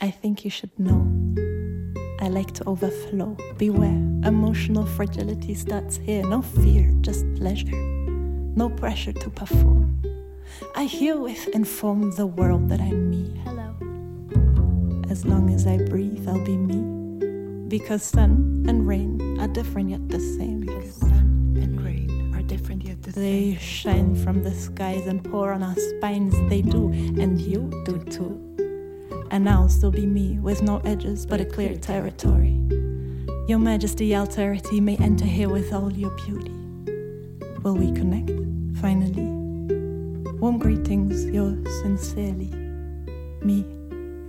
I think you should know. I like to overflow. Beware, emotional fragility starts here. No fear, just pleasure. No pressure to perform. I herewith inform the world that I'm me. Hello. As long as I breathe, I'll be me. Because sun and rain are different yet the same. Because sun and rain are different yet the they same. They shine from the skies and pour on our spines. They do, and you do too. And I'll still be me, with no edges but a clear territory. Your Majesty, alterity may enter here with all your beauty. Will we connect, finally? Warm greetings, yours sincerely, me.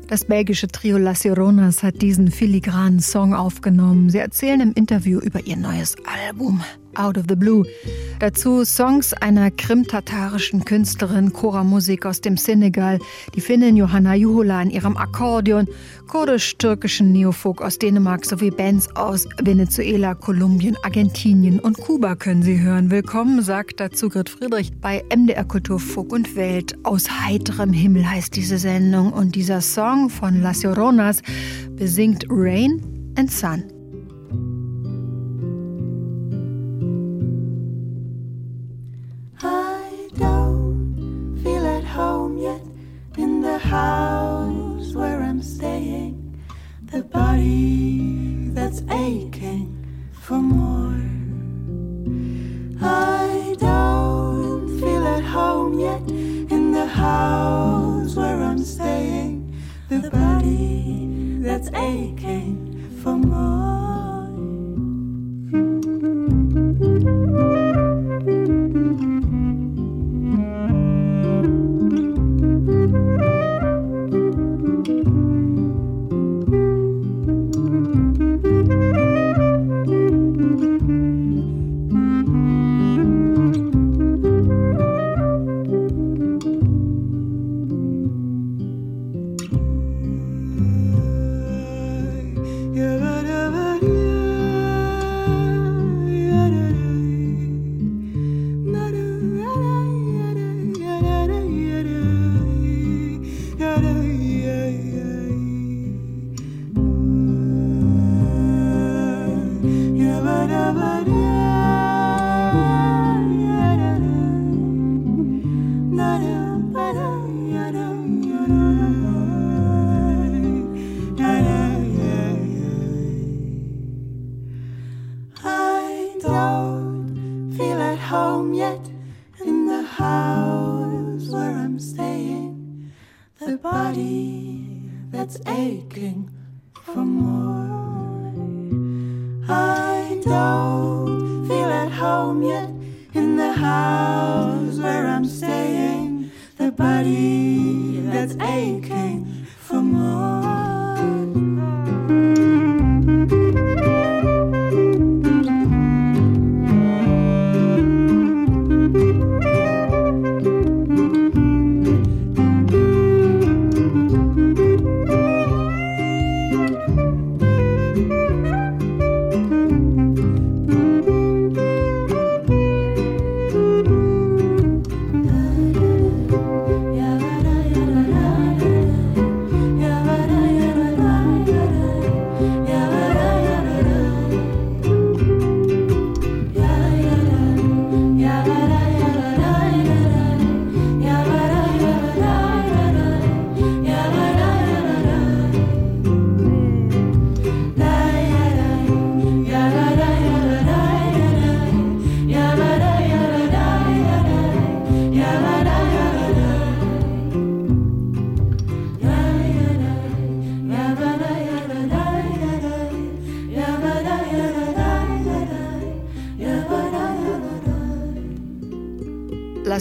Das belgische Trio Las Lloronas hat diesen filigranen Song aufgenommen. Sie erzählen im Interview über ihr neues Album Out of the Blue. Dazu Songs einer krimtatarischen Künstlerin, Chora-Musik aus dem Senegal, die Finnin Johanna Juhola in ihrem Akkordeon, kurdisch-türkischen Neofolk aus Dänemark sowie Bands aus Venezuela, Kolumbien, Argentinien und Kuba können Sie hören. Willkommen, sagt dazu Grit Friedrich bei MDR Kultur Folk und Welt. Aus heiterem Himmel heißt diese Sendung und dieser Song von Las Lloronas besingt Rain and Sun. House where I'm staying, the body that's aching for more. I don't feel at home yet in the house where I'm staying, the body that's aching for more.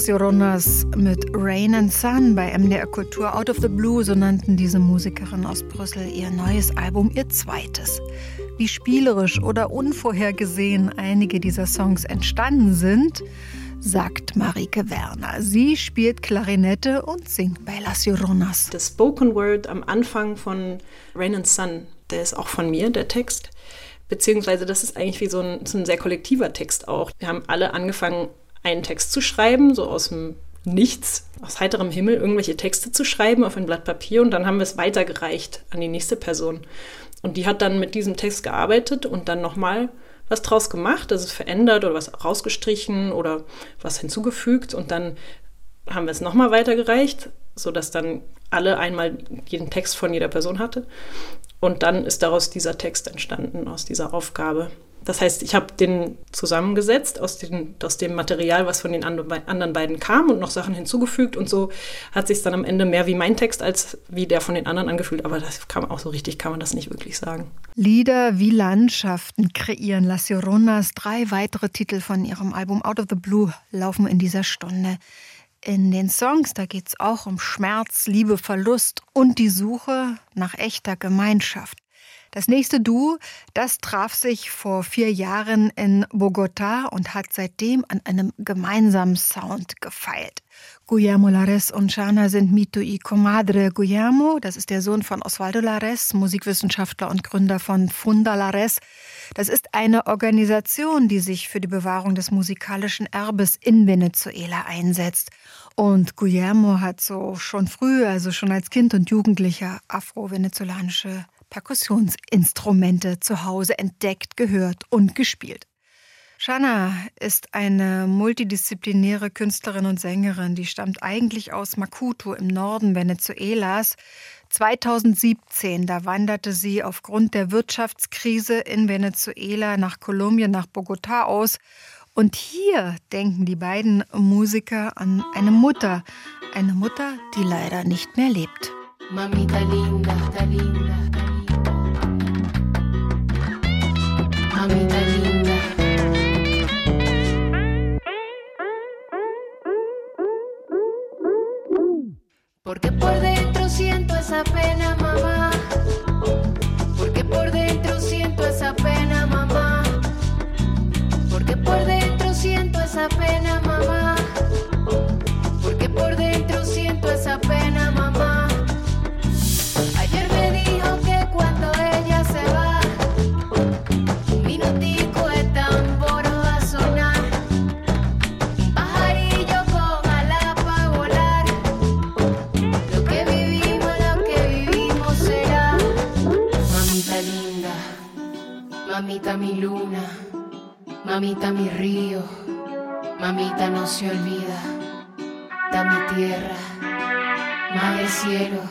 Lloronas mit Rain and Sun bei MDR Kultur Out of the Blue, so nannten diese Musikerin aus Brüssel ihr neues Album, ihr zweites. Wie spielerisch oder unvorhergesehen einige dieser Songs entstanden sind, sagt Marike Werner. Sie spielt Klarinette und singt bei Las Lloronas. Das Spoken Word am Anfang von Rain and Sun, der ist auch von mir, der Text. Beziehungsweise das ist eigentlich wie so ein, so ein sehr kollektiver Text auch. Wir haben alle angefangen, einen Text zu schreiben, so aus dem nichts, aus heiterem Himmel irgendwelche Texte zu schreiben auf ein Blatt Papier und dann haben wir es weitergereicht an die nächste Person. Und die hat dann mit diesem Text gearbeitet und dann nochmal was draus gemacht, also verändert oder was rausgestrichen oder was hinzugefügt und dann haben wir es nochmal weitergereicht, sodass dann alle einmal jeden Text von jeder Person hatte. Und dann ist daraus dieser Text entstanden, aus dieser Aufgabe. Das heißt, ich habe den zusammengesetzt aus, den, aus dem Material, was von den anderen beiden kam und noch Sachen hinzugefügt. Und so hat sich dann am Ende mehr wie mein Text als wie der von den anderen angefühlt. Aber das kann auch so richtig, kann man das nicht wirklich sagen. Lieder wie Landschaften kreieren La Sironas. Drei weitere Titel von ihrem Album Out of the Blue laufen in dieser Stunde. In den Songs, da geht es auch um Schmerz, Liebe, Verlust und die Suche nach echter Gemeinschaft. Das nächste Duo, das traf sich vor vier Jahren in Bogotá und hat seitdem an einem gemeinsamen Sound gefeilt. Guillermo Lares und Shana sind Mito y Comadre. Guillermo, das ist der Sohn von Osvaldo Lares, Musikwissenschaftler und Gründer von Funda Lares. Das ist eine Organisation, die sich für die Bewahrung des musikalischen Erbes in Venezuela einsetzt. Und Guillermo hat so schon früh, also schon als Kind und Jugendlicher, afro-venezolanische Perkussionsinstrumente zu Hause entdeckt, gehört und gespielt. Shana ist eine multidisziplinäre Künstlerin und Sängerin, die stammt eigentlich aus Macuto im Norden Venezuelas. 2017, da wanderte sie aufgrund der Wirtschaftskrise in Venezuela nach Kolumbien, nach Bogotá aus. Und hier denken die beiden Musiker an eine Mutter, eine Mutter, die leider nicht mehr lebt. Mamita linda, linda. Porque por dentro mi luna, mamita mi río, mamita no se olvida, da mi tierra, madre cielo,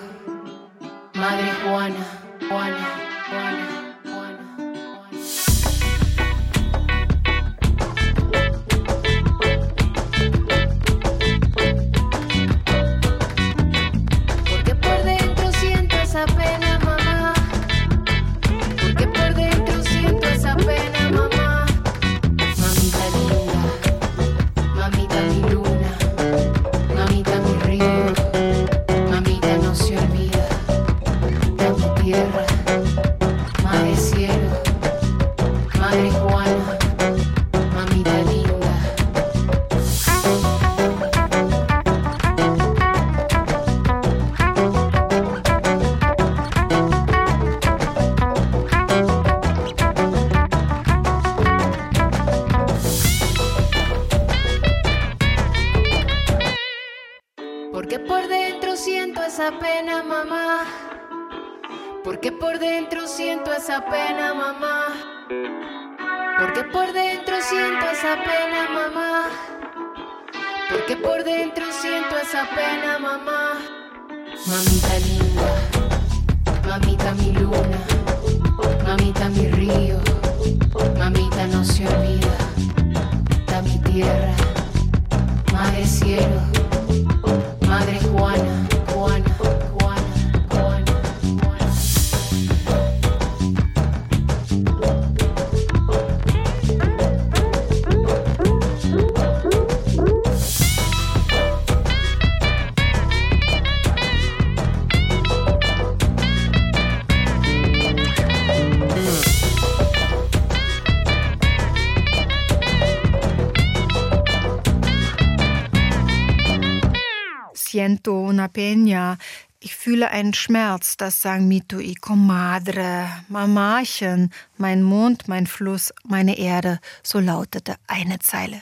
madre Juana, Juana, Juana. Siento una peña. Ich fühle einen Schmerz, das sagen Mito y Comadre, Mamachen, mein Mond, mein Fluss, meine Erde, so lautete eine Zeile.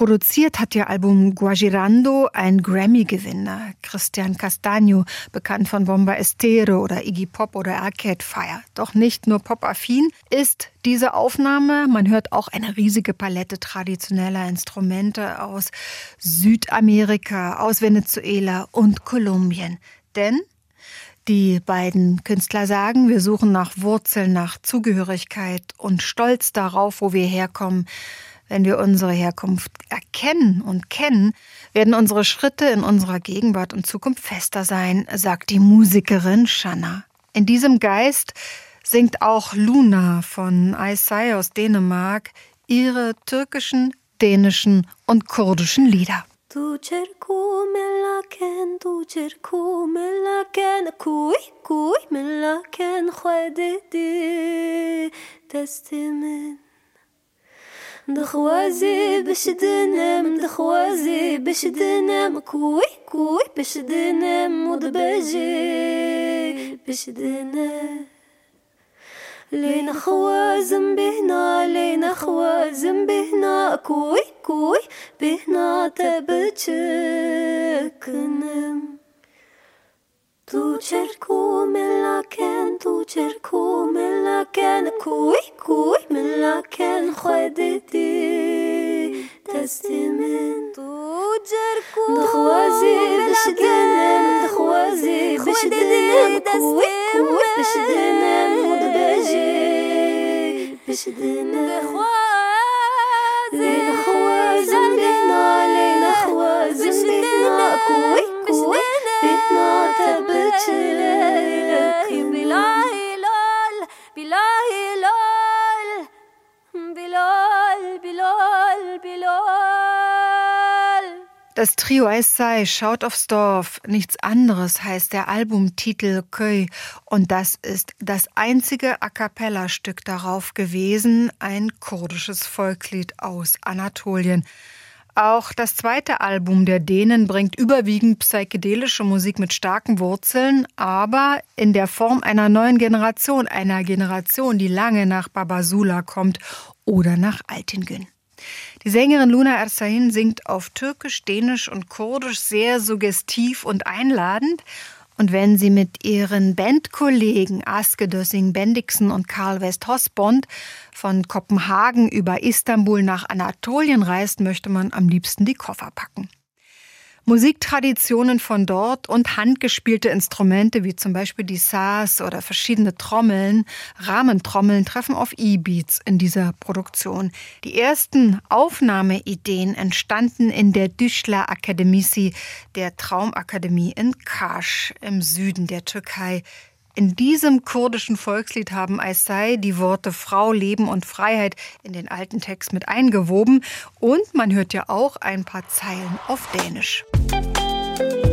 Produziert hat ihr Album Guajirando ein Grammy-Gewinner, Christian Castagno, bekannt von Bomba Estero oder Iggy Pop oder Arcade Fire. Doch nicht nur pop-affin ist diese Aufnahme. Man hört auch eine riesige Palette traditioneller Instrumente aus Südamerika, aus Venezuela und Kolumbien. Denn die beiden Künstler sagen, wir suchen nach Wurzeln, nach Zugehörigkeit und Stolz darauf, wo wir herkommen. Wenn wir unsere Herkunft erkennen und kennen, werden unsere Schritte in unserer Gegenwart und Zukunft fester sein, sagt die Musikerin Shanna. In diesem Geist singt auch Luna von Aysai aus Dänemark ihre türkischen, dänischen und kurdischen Lieder. Du cerco melaken, du cerco melaken, kui, kui melaken, testimen. دخوازي باش دنم دخوازي باش دنم. كوي كوي باش دنم ودباجي باش دنم. لين خوازم بهنا لين خوازم بهنا. كوي كوي بهنا تبتشكنم. Tu cerco me la ken, tu cerco me la ken, cui cui me la ken, خدتي تستمن تو جركو دخوازي بشدنن دخوازي بشدنن كوي كوي بشدنن مدبجي بشدنن دخوازي دخوازي زنقنا عليك Das Trio Essay schaut aufs Dorf. Nichts anderes heißt der Albumtitel Köy. Und das ist das einzige A Cappella-Stück darauf gewesen, ein kurdisches Volkslied aus Anatolien. Auch das zweite Album der Dänen bringt überwiegend psychedelische Musik mit starken Wurzeln, aber in der Form einer neuen Generation, einer Generation, die lange nach Babasula kommt oder nach Altingün. Die Sängerin Luna Ersain singt auf Türkisch, Dänisch und Kurdisch sehr suggestiv und einladend und wenn sie mit ihren Bandkollegen Aske Dössing Bendixen und Karl West Hosbond von Kopenhagen über Istanbul nach Anatolien reist, möchte man am liebsten die Koffer packen. Musiktraditionen von dort und handgespielte Instrumente wie zum Beispiel die Saas oder verschiedene Trommeln, Rahmentrommeln treffen auf E-Beats in dieser Produktion. Die ersten Aufnahmeideen entstanden in der Düşler Akademisi, der Traumakademie in Kaş im Süden der Türkei. In diesem kurdischen Volkslied haben Aysai die Worte Frau, Leben und Freiheit in den alten Text mit eingewoben und man hört ja auch ein paar Zeilen auf Dänisch. thank you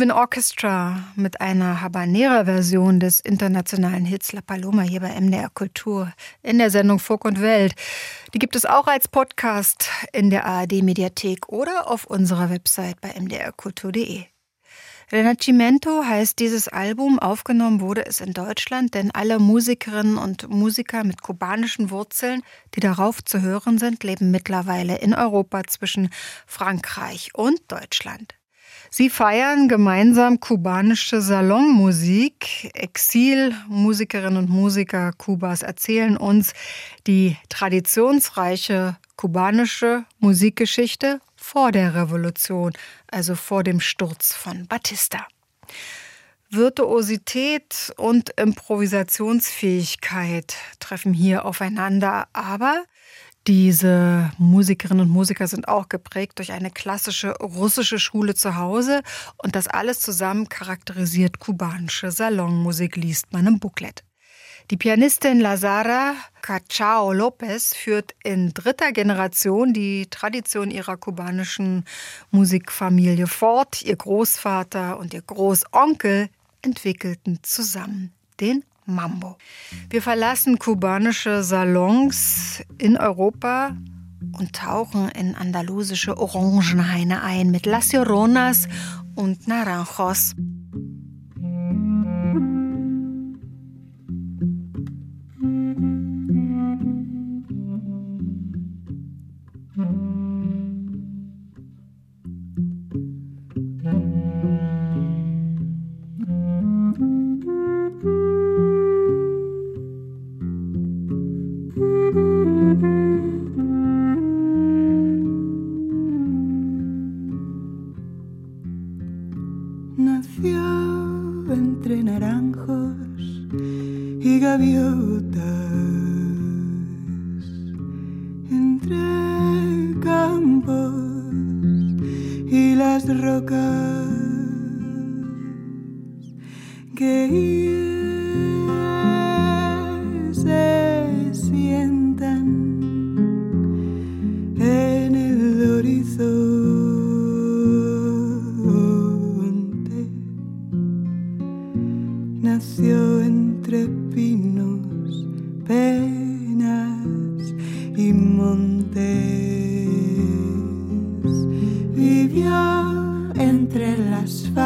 Cuban Orchestra mit einer Habanera-Version des internationalen Hits La Paloma hier bei MDR Kultur in der Sendung Folk und Welt. Die gibt es auch als Podcast in der ARD-Mediathek oder auf unserer Website bei mdrkultur.de. Renacimento heißt dieses Album. Aufgenommen wurde es in Deutschland, denn alle Musikerinnen und Musiker mit kubanischen Wurzeln, die darauf zu hören sind, leben mittlerweile in Europa zwischen Frankreich und Deutschland. Sie feiern gemeinsam kubanische Salonmusik. Exilmusikerinnen und Musiker Kubas erzählen uns die traditionsreiche kubanische Musikgeschichte vor der Revolution, also vor dem Sturz von Batista. Virtuosität und Improvisationsfähigkeit treffen hier aufeinander, aber diese Musikerinnen und Musiker sind auch geprägt durch eine klassische russische Schule zu Hause und das alles zusammen charakterisiert kubanische Salonmusik, liest man im Booklet. Die Pianistin Lazara Cachao Lopez führt in dritter Generation die Tradition ihrer kubanischen Musikfamilie fort. Ihr Großvater und ihr Großonkel entwickelten zusammen den Mambo. Wir verlassen kubanische Salons in Europa und tauchen in andalusische Orangenhaine ein mit Las Lloronas und Naranjos. past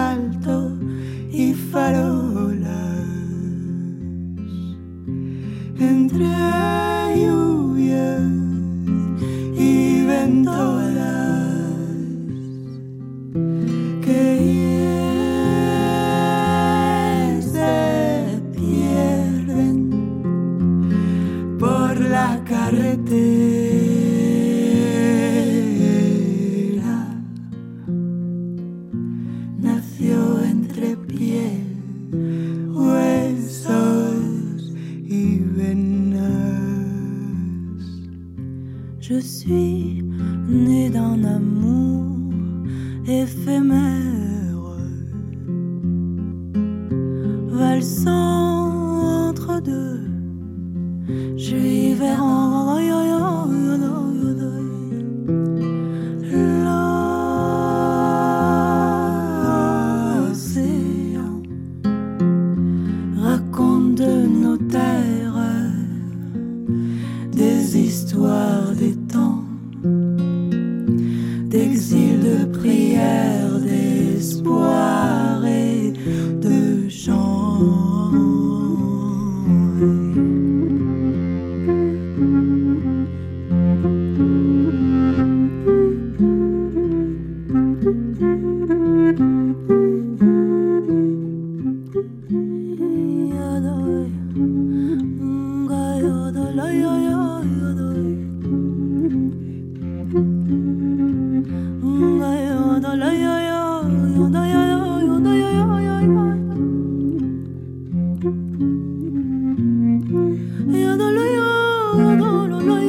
Yadolo, yadolo,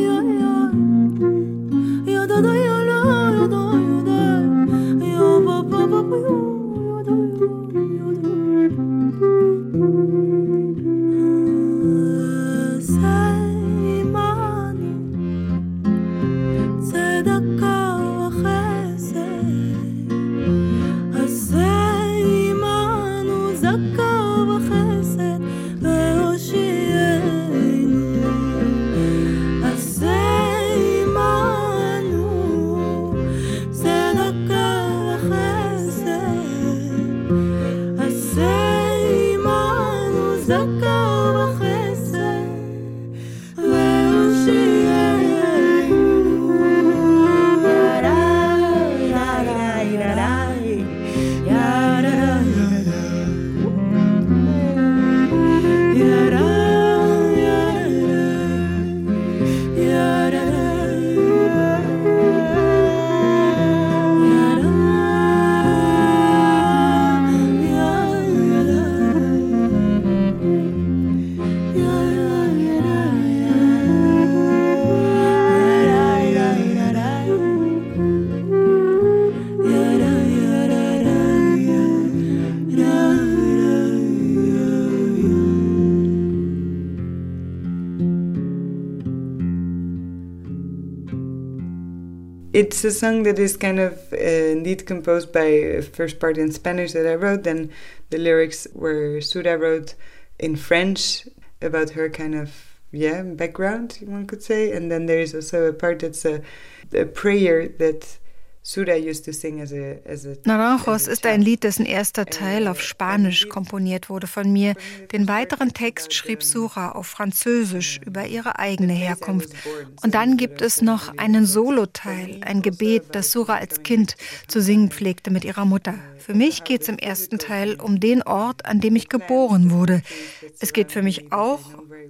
yadolo. It's a song that is kind of uh, indeed composed by first part in Spanish that I wrote, then the lyrics were Sura wrote in French about her kind of yeah background, one could say, and then there is also a part that's a, a prayer that Naranjos ist ein Lied, dessen erster Teil auf Spanisch komponiert wurde von mir. Den weiteren Text schrieb Sura auf Französisch über ihre eigene Herkunft. Und dann gibt es noch einen Soloteil, ein Gebet, das Sura als Kind zu singen pflegte mit ihrer Mutter. Für mich geht es im ersten Teil um den Ort, an dem ich geboren wurde. Es geht für mich auch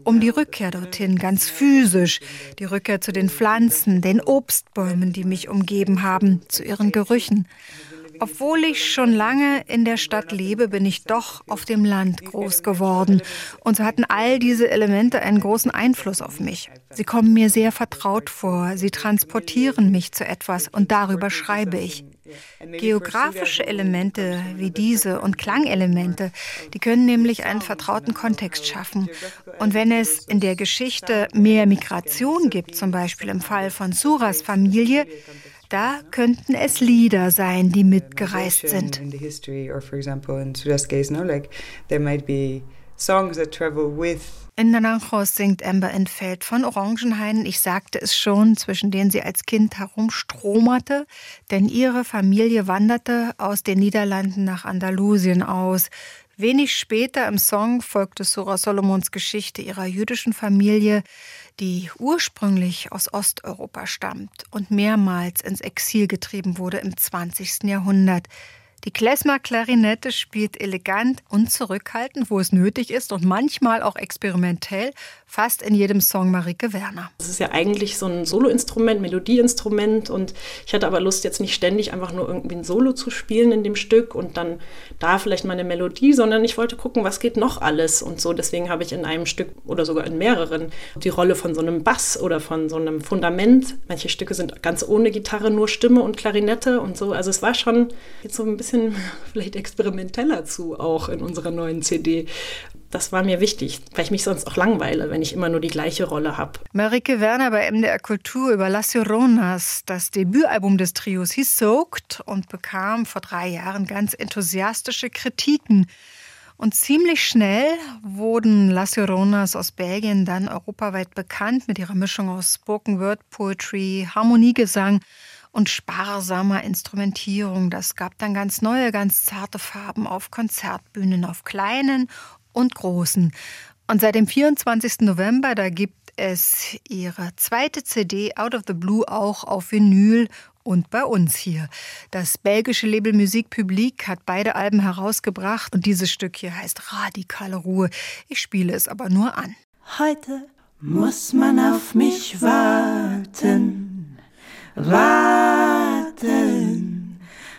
um die Rückkehr dorthin, ganz physisch, die Rückkehr zu den Pflanzen, den Obstbäumen, die mich umgeben haben, zu ihren Gerüchen. Obwohl ich schon lange in der Stadt lebe, bin ich doch auf dem Land groß geworden. Und so hatten all diese Elemente einen großen Einfluss auf mich. Sie kommen mir sehr vertraut vor, sie transportieren mich zu etwas und darüber schreibe ich. Geografische Elemente wie diese und Klangelemente, die können nämlich einen vertrauten Kontext schaffen. Und wenn es in der Geschichte mehr Migration gibt, zum Beispiel im Fall von Suras Familie, da könnten es Lieder sein, die mitgereist sind. In Naranjos singt Amber Entfeld von Orangenhainen, ich sagte es schon, zwischen denen sie als Kind herumstromerte, denn ihre Familie wanderte aus den Niederlanden nach Andalusien aus. Wenig später im Song folgte Sora Solomons Geschichte ihrer jüdischen Familie, die ursprünglich aus Osteuropa stammt und mehrmals ins Exil getrieben wurde im 20. Jahrhundert. Die Klezmer-Klarinette spielt elegant und zurückhaltend, wo es nötig ist und manchmal auch experimentell, fast in jedem Song Marike Werner. Das ist ja eigentlich so ein Soloinstrument, Melodieinstrument und ich hatte aber Lust, jetzt nicht ständig einfach nur irgendwie ein Solo zu spielen in dem Stück und dann da vielleicht mal eine Melodie, sondern ich wollte gucken, was geht noch alles und so. Deswegen habe ich in einem Stück oder sogar in mehreren die Rolle von so einem Bass oder von so einem Fundament. Manche Stücke sind ganz ohne Gitarre, nur Stimme und Klarinette und so. Also es war schon jetzt so ein bisschen bisschen vielleicht experimenteller zu, auch in unserer neuen CD. Das war mir wichtig, weil ich mich sonst auch langweile, wenn ich immer nur die gleiche Rolle habe. Marike Werner bei MDR Kultur über Las Lloronas. Das Debütalbum des Trios hieß Soaked und bekam vor drei Jahren ganz enthusiastische Kritiken. Und ziemlich schnell wurden Las Lloronas aus Belgien dann europaweit bekannt mit ihrer Mischung aus Spoken Word Poetry, Harmoniegesang und sparsamer Instrumentierung. Das gab dann ganz neue, ganz zarte Farben auf Konzertbühnen, auf kleinen und großen. Und seit dem 24. November, da gibt es ihre zweite CD Out of the Blue auch auf Vinyl und bei uns hier. Das belgische Label Musik Public hat beide Alben herausgebracht und dieses Stück hier heißt Radikale Ruhe. Ich spiele es aber nur an. Heute muss man auf mich warten warten,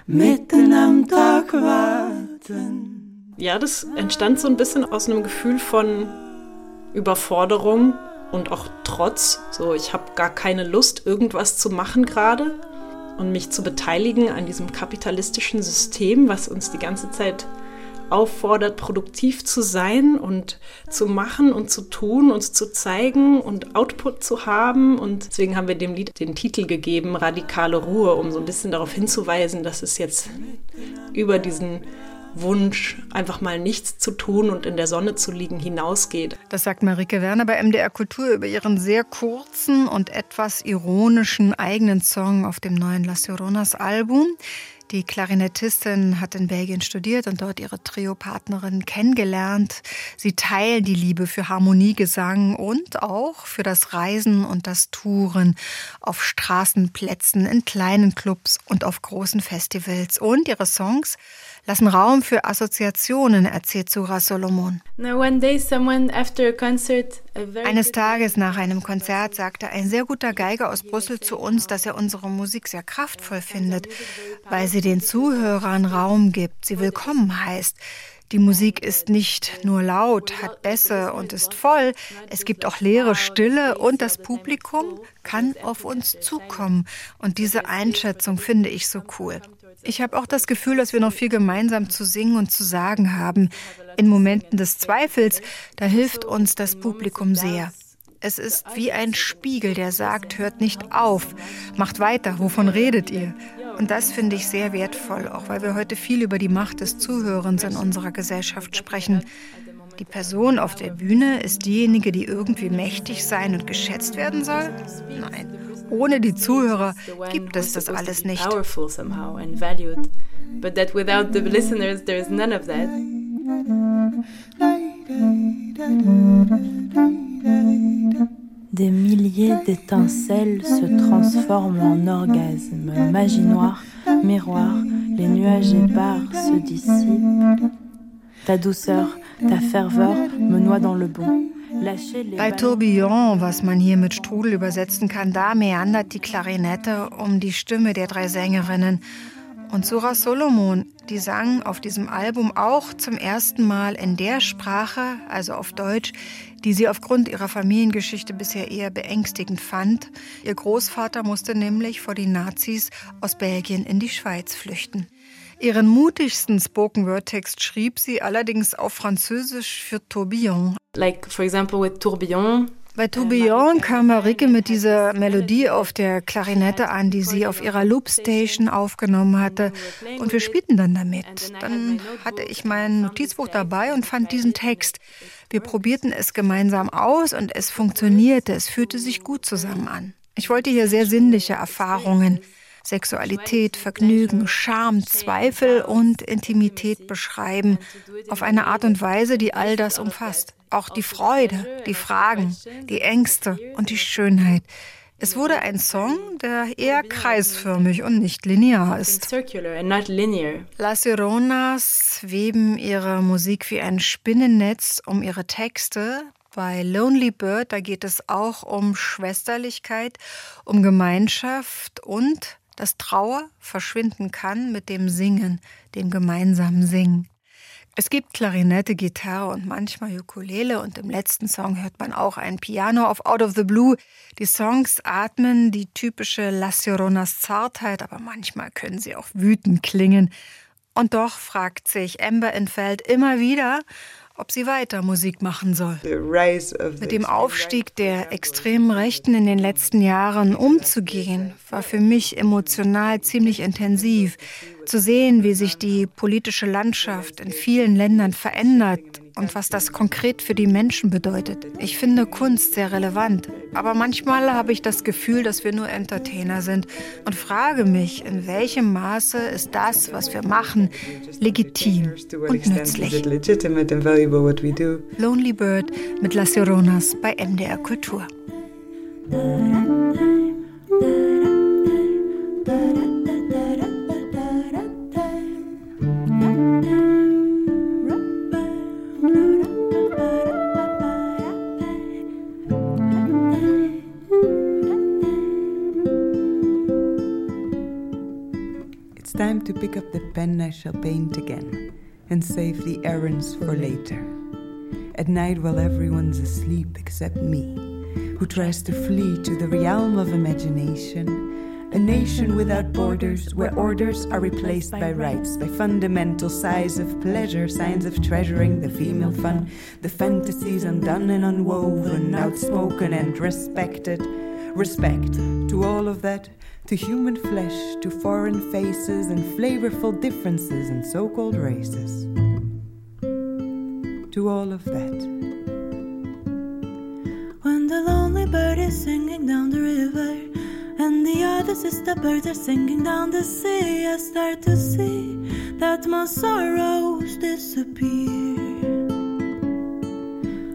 mitten am Tag warten. Ja, das entstand so ein bisschen aus einem Gefühl von Überforderung und auch Trotz. So, ich habe gar keine Lust, irgendwas zu machen gerade und mich zu beteiligen an diesem kapitalistischen System, was uns die ganze Zeit auffordert, produktiv zu sein und zu machen und zu tun, uns zu zeigen und Output zu haben. Und deswegen haben wir dem Lied den Titel gegeben, Radikale Ruhe, um so ein bisschen darauf hinzuweisen, dass es jetzt über diesen Wunsch, einfach mal nichts zu tun und in der Sonne zu liegen, hinausgeht. Das sagt Marike Werner bei MDR Kultur über ihren sehr kurzen und etwas ironischen eigenen Song auf dem neuen Las Lloronas Album. Die Klarinettistin hat in Belgien studiert und dort ihre Trio-Partnerin kennengelernt. Sie teilen die Liebe für Harmoniegesang und auch für das Reisen und das Touren auf Straßenplätzen, in kleinen Clubs und auf großen Festivals. Und ihre Songs lassen Raum für Assoziationen, erzählt Sura Solomon. Eines Tages nach einem Konzert sagte ein sehr guter Geiger aus Brüssel zu uns, dass er unsere Musik sehr kraftvoll findet, weil sie den Zuhörern Raum gibt, sie willkommen heißt. Die Musik ist nicht nur laut, hat Bässe und ist voll, es gibt auch leere Stille und das Publikum kann auf uns zukommen. Und diese Einschätzung finde ich so cool. Ich habe auch das Gefühl, dass wir noch viel gemeinsam zu singen und zu sagen haben. In Momenten des Zweifels, da hilft uns das Publikum sehr. Es ist wie ein Spiegel, der sagt, hört nicht auf, macht weiter, wovon redet ihr? Und das finde ich sehr wertvoll, auch weil wir heute viel über die Macht des Zuhörens in unserer Gesellschaft sprechen. Die Person auf der Bühne ist diejenige, die irgendwie mächtig sein und geschätzt werden soll? Nein. Ohne die Zuhörer gibt es das alles nicht. But that without the listeners there is none of that. Des milliers d'étincelles se transforment en orgasmes, magie noire, miroir, les nuages épars se dissipent. Ta douceur, ta ferveur me noie dans le bon. Bei Tourbillon, was man hier mit Strudel übersetzen kann, da meandert die Klarinette um die Stimme der drei Sängerinnen. Und Sura Solomon, die sang auf diesem Album auch zum ersten Mal in der Sprache, also auf Deutsch, die sie aufgrund ihrer Familiengeschichte bisher eher beängstigend fand. Ihr Großvater musste nämlich vor den Nazis aus Belgien in die Schweiz flüchten. Ihren mutigsten Spoken Word Text schrieb sie allerdings auf Französisch für Tourbillon. Like for example with Tourbillon. Bei Tourbillon kam Marike mit dieser Melodie auf der Klarinette an, die sie auf ihrer Loopstation aufgenommen hatte. Und wir spielten dann damit. Dann hatte ich mein Notizbuch dabei und fand diesen Text. Wir probierten es gemeinsam aus und es funktionierte. Es fühlte sich gut zusammen an. Ich wollte hier sehr sinnliche Erfahrungen Sexualität, Vergnügen, Scham, Zweifel und Intimität beschreiben, auf eine Art und Weise, die all das umfasst. Auch die Freude, die Fragen, die Ängste und die Schönheit. Es wurde ein Song, der eher kreisförmig und nicht linear ist. Las Ironas weben ihre Musik wie ein Spinnennetz um ihre Texte. Bei Lonely Bird, da geht es auch um Schwesterlichkeit, um Gemeinschaft und dass Trauer verschwinden kann mit dem Singen, dem gemeinsamen Singen. Es gibt Klarinette, Gitarre und manchmal Ukulele und im letzten Song hört man auch ein Piano auf Out of the Blue. Die Songs atmen die typische La Sironas Zartheit, aber manchmal können sie auch wütend klingen. Und doch fragt sich Amber Infeld immer wieder, ob sie weiter Musik machen soll. Mit dem Aufstieg der extremen Rechten in den letzten Jahren umzugehen, war für mich emotional ziemlich intensiv. Zu sehen, wie sich die politische Landschaft in vielen Ländern verändert und was das konkret für die Menschen bedeutet. Ich finde Kunst sehr relevant, aber manchmal habe ich das Gefühl, dass wir nur Entertainer sind und frage mich, in welchem Maße ist das, was wir machen, legitim und nützlich. Lonely Bird mit Las Sironas bei MDR Kultur. Pen, I shall paint again and save the errands for later. At night, while everyone's asleep except me, who tries to flee to the realm of imagination. A nation without borders, where orders are replaced by rights, by fundamental size of pleasure, signs of treasuring the female fun, the fantasies undone and unwoven, outspoken and respected. Respect to all of that to human flesh, to foreign faces and flavorful differences and so called races. To all of that. When the lonely bird is singing down the river, and the other sister birds are singing down the sea, I start to see that my sorrows disappear.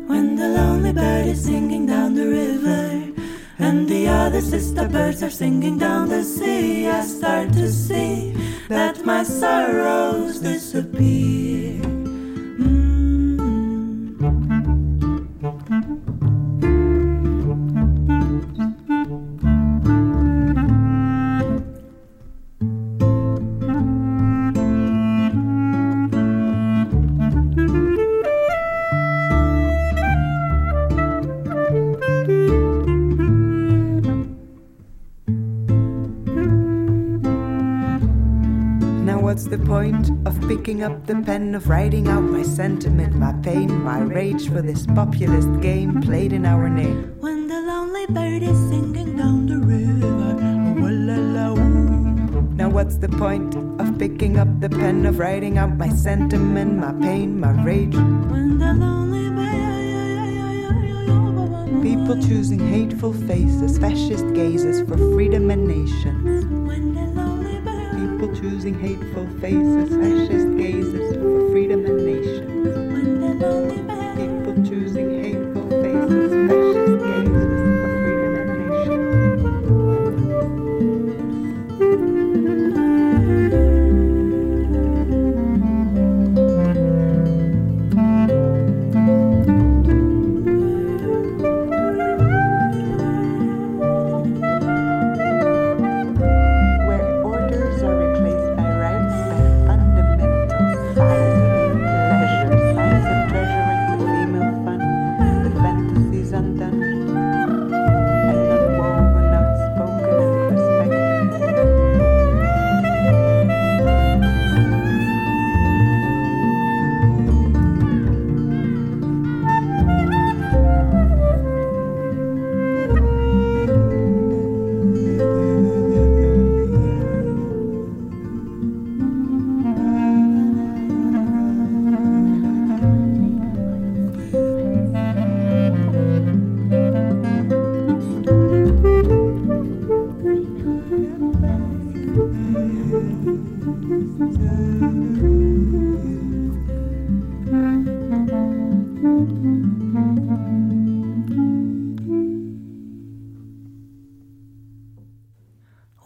When the lonely bird is singing down the river, and the other sister birds are singing down the sea. I start to see that my sorrows disappear. what's the point of picking up the pen, of writing out my sentiment, my pain, my rage for this populist game played in our name? When the lonely bird is singing down the river, la, la. Now, what's the point of picking up the pen, of writing out my sentiment, my pain, my rage? When the lonely bird. People choosing hateful faces, fascist gazes for freedom and nations. Choosing hateful faces, fascist gazes for freedom and nations.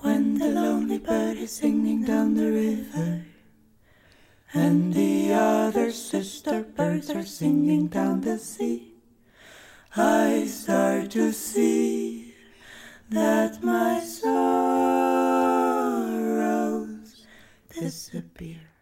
When the lonely bird is singing down the river, and the other sister birds are singing down the sea, I start to see that my sorrows disappear.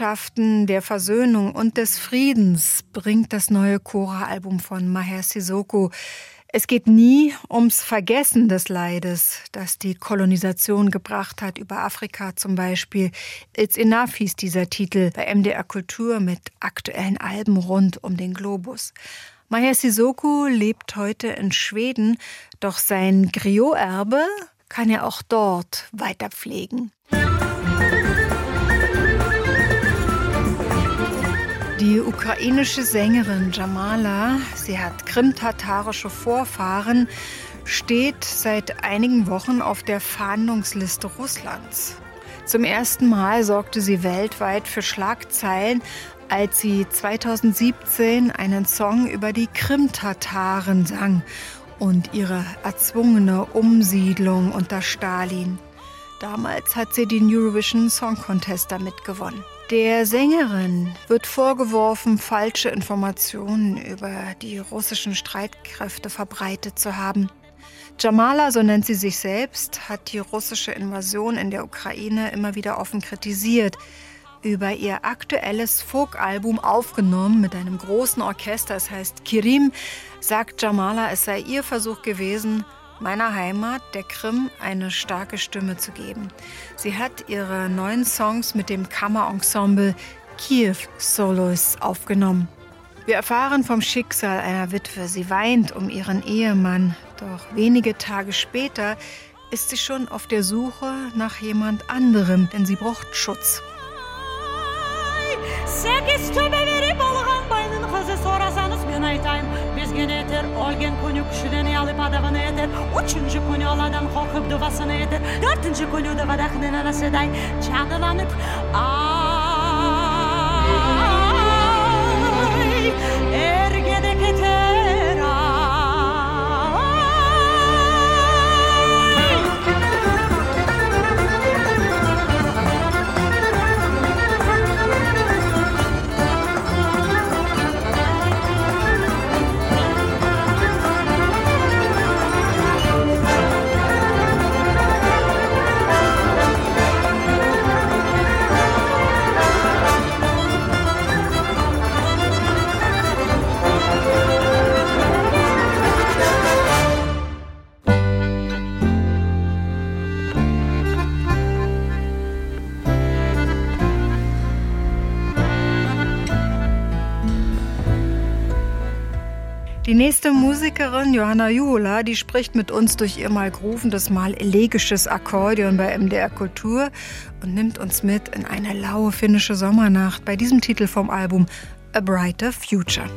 Botschaften der Versöhnung und des Friedens bringt das neue Chora-Album von Maher Sissoko. Es geht nie ums Vergessen des Leides, das die Kolonisation gebracht hat, über Afrika zum Beispiel. It's Enough hieß dieser Titel bei MDR Kultur mit aktuellen Alben rund um den Globus. Maher Sissoko lebt heute in Schweden, doch sein Griot-Erbe kann er auch dort weiter pflegen. Die ukrainische Sängerin Jamala, sie hat krimtatarische Vorfahren, steht seit einigen Wochen auf der Fahndungsliste Russlands. Zum ersten Mal sorgte sie weltweit für Schlagzeilen, als sie 2017 einen Song über die Krimtataren sang und ihre erzwungene Umsiedlung unter Stalin. Damals hat sie den Eurovision Song Contest damit gewonnen. Der Sängerin wird vorgeworfen, falsche Informationen über die russischen Streitkräfte verbreitet zu haben. Jamala, so nennt sie sich selbst, hat die russische Invasion in der Ukraine immer wieder offen kritisiert. Über ihr aktuelles Folk-Album aufgenommen mit einem großen Orchester, es heißt Kirim, sagt Jamala, es sei ihr Versuch gewesen, meiner Heimat, der Krim, eine starke Stimme zu geben. Sie hat ihre neuen Songs mit dem Kammerensemble Kiew Solos aufgenommen. Wir erfahren vom Schicksal einer Witwe. Sie weint um ihren Ehemann, doch wenige Tage später ist sie schon auf der Suche nach jemand anderem, denn sie braucht Schutz. Сынайтайым безген етер өлген күні күшіден алып адабын етер үшінші күні алладан қорқып дұғасын етер төртінші күні дұғадақнын анаседай жағдыланып nächste Musikerin, Johanna Juhola, die spricht mit uns durch ihr mal groovendes, mal elegisches Akkordeon bei MDR Kultur und nimmt uns mit in eine laue finnische Sommernacht bei diesem Titel vom Album A Brighter Future.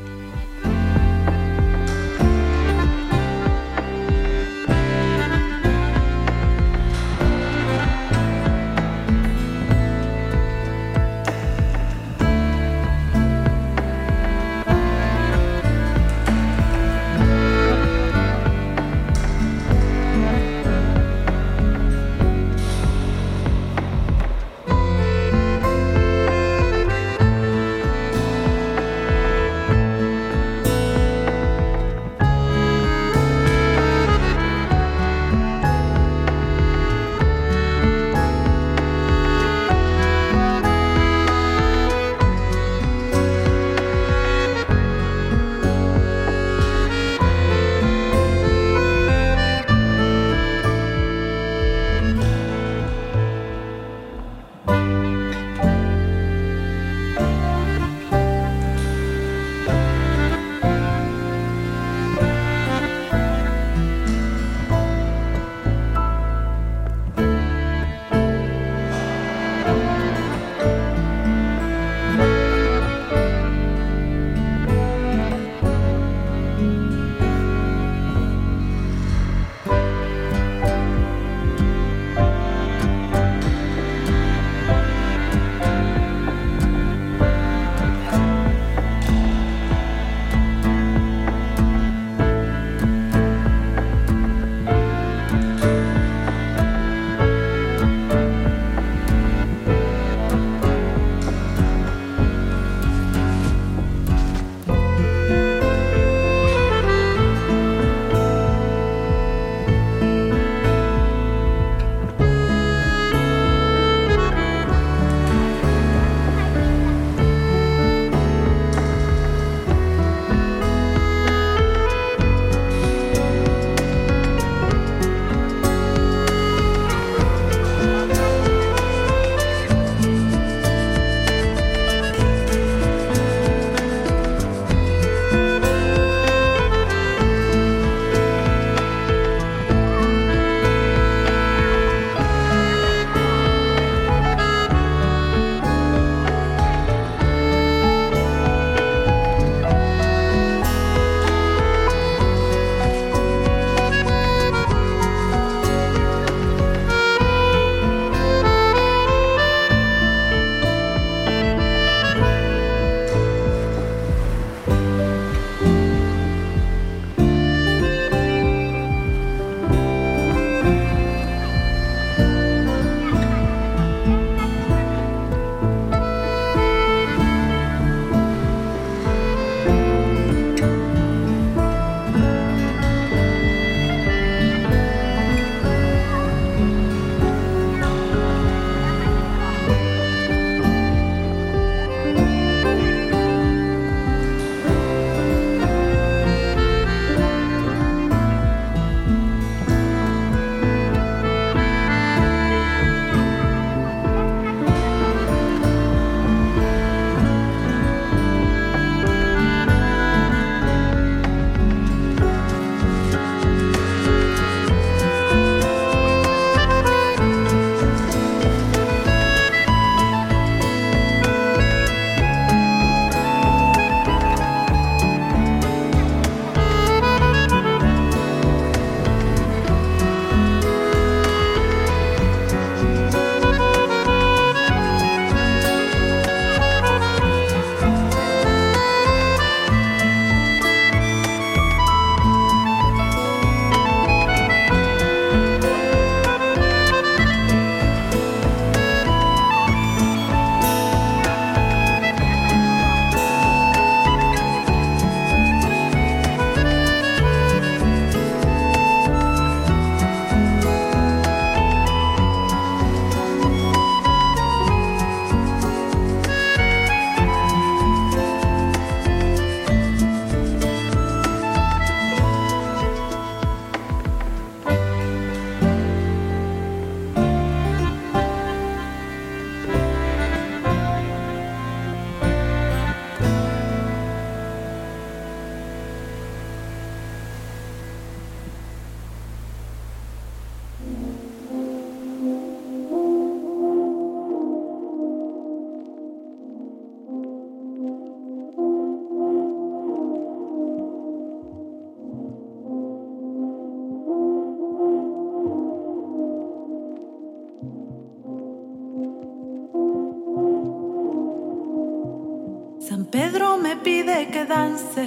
Pide que dance,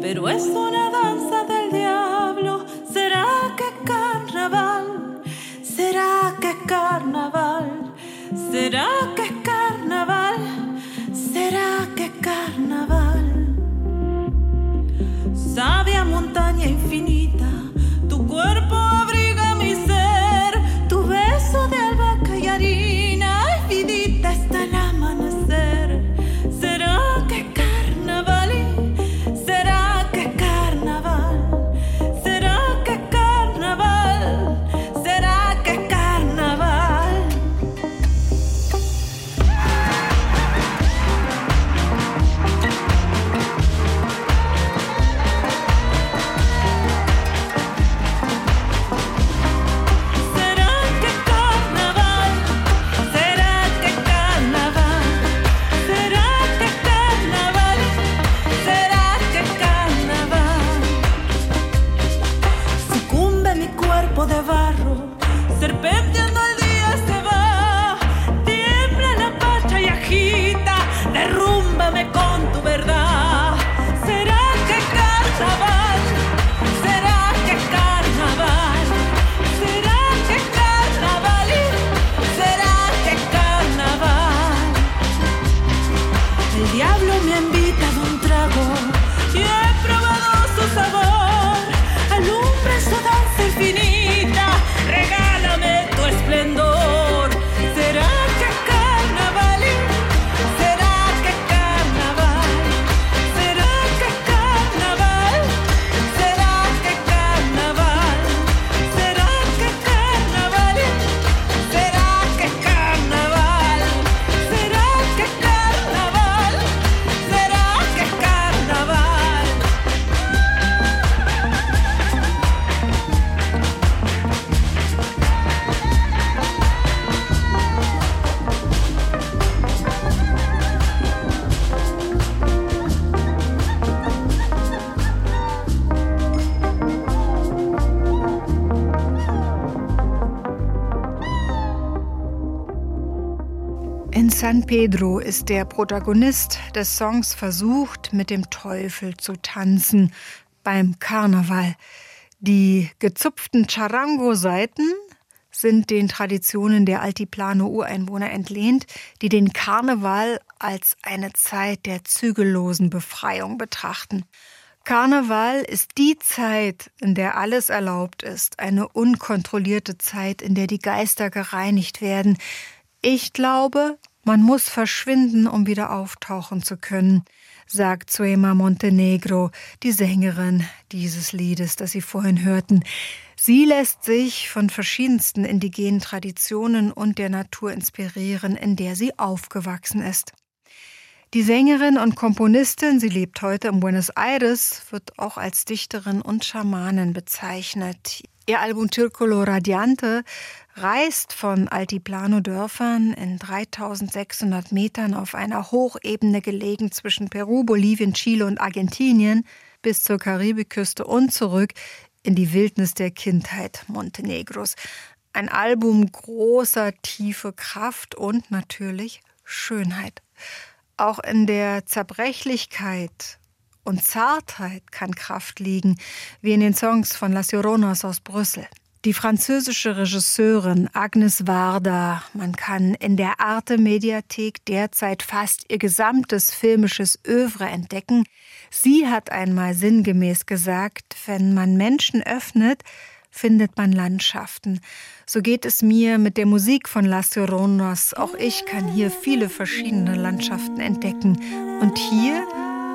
pero es una danza del diablo. ¿Será que carnaval? ¿Será que carnaval? ¿Será que Pedro ist der Protagonist des Songs versucht, mit dem Teufel zu tanzen beim Karneval. Die gezupften Charango-Seiten sind den Traditionen der Altiplano-Ureinwohner entlehnt, die den Karneval als eine Zeit der zügellosen Befreiung betrachten. Karneval ist die Zeit, in der alles erlaubt ist, eine unkontrollierte Zeit, in der die Geister gereinigt werden. Ich glaube, man muss verschwinden, um wieder auftauchen zu können, sagt Zuema Montenegro, die Sängerin dieses Liedes, das Sie vorhin hörten. Sie lässt sich von verschiedensten indigenen Traditionen und der Natur inspirieren, in der sie aufgewachsen ist. Die Sängerin und Komponistin, sie lebt heute in Buenos Aires, wird auch als Dichterin und Schamanin bezeichnet. Ihr Album Circolo Radiante reist von Altiplano-Dörfern in 3600 Metern auf einer Hochebene gelegen zwischen Peru, Bolivien, Chile und Argentinien bis zur Karibikküste und zurück in die Wildnis der Kindheit Montenegros. Ein Album großer Tiefe, Kraft und natürlich Schönheit. Auch in der Zerbrechlichkeit und Zartheit kann Kraft liegen, wie in den Songs von Las Lloronas aus Brüssel. Die französische Regisseurin Agnes Varda, man kann in der Arte Mediathek derzeit fast ihr gesamtes filmisches Övre entdecken. Sie hat einmal sinngemäß gesagt, wenn man Menschen öffnet, findet man Landschaften. So geht es mir mit der Musik von Las Lloronas. Auch ich kann hier viele verschiedene Landschaften entdecken. Und hier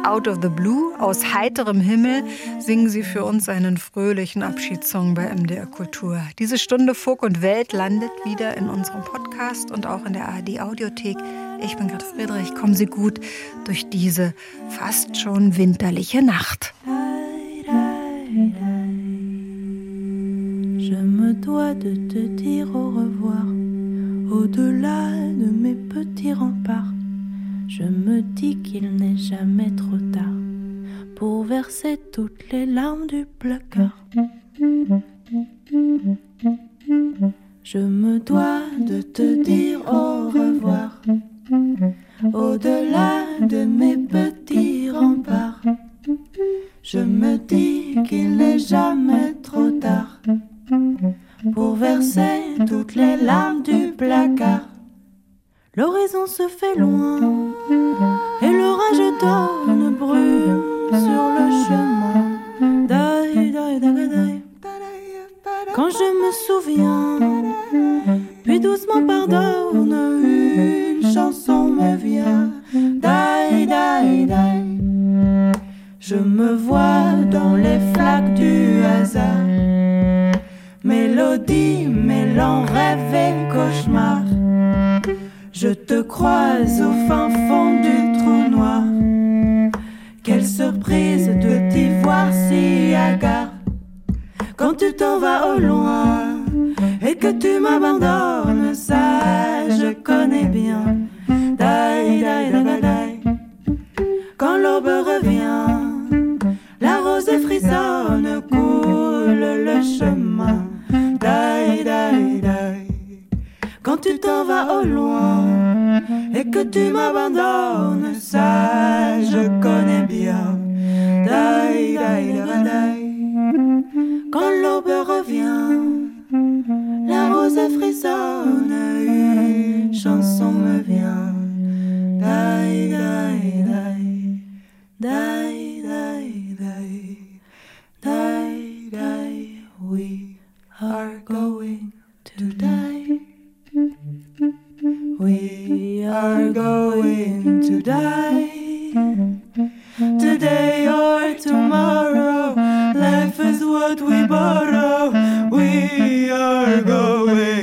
Out of the Blue, aus heiterem Himmel, singen sie für uns einen fröhlichen Abschiedssong bei MDR Kultur. Diese Stunde Folk und Welt landet wieder in unserem Podcast und auch in der ARD Audiothek. Ich bin Gerd Friedrich. Kommen Sie gut durch diese fast schon winterliche Nacht. Je me dois de te dire au revoir. Au-delà de mes petits remparts, je me dis qu'il n'est jamais trop tard pour verser toutes les larmes du placard. Je me dois de te dire au revoir. Au-delà de mes petits remparts, je me dis qu'il n'est jamais trop tard versait toutes les larmes du placard. L'horizon se fait loin et l'orage donne brûle sur le chemin. Quand je me souviens, puis doucement pardonne, une chanson me vient. Je me vois dans les flaques du hasard. Mélodie mêlant rêve et cauchemar. Je te croise au fin fond du trou noir. Quelle surprise de t'y voir si hagard. Quand tu t'en vas au loin et que tu m'abandonnes, ça je connais bien. Quand l'aube revient, la rose frissonne, coule le chemin. Quand tu t'en vas au loin et que tu m'abandonnes, ça je connais bien. Quand l'aube revient, la rose frissonne, une chanson me vient. Die, die, die, die, die, die, die, die, we are going to die. We are going to die. Today or tomorrow, life is what we borrow. We are going.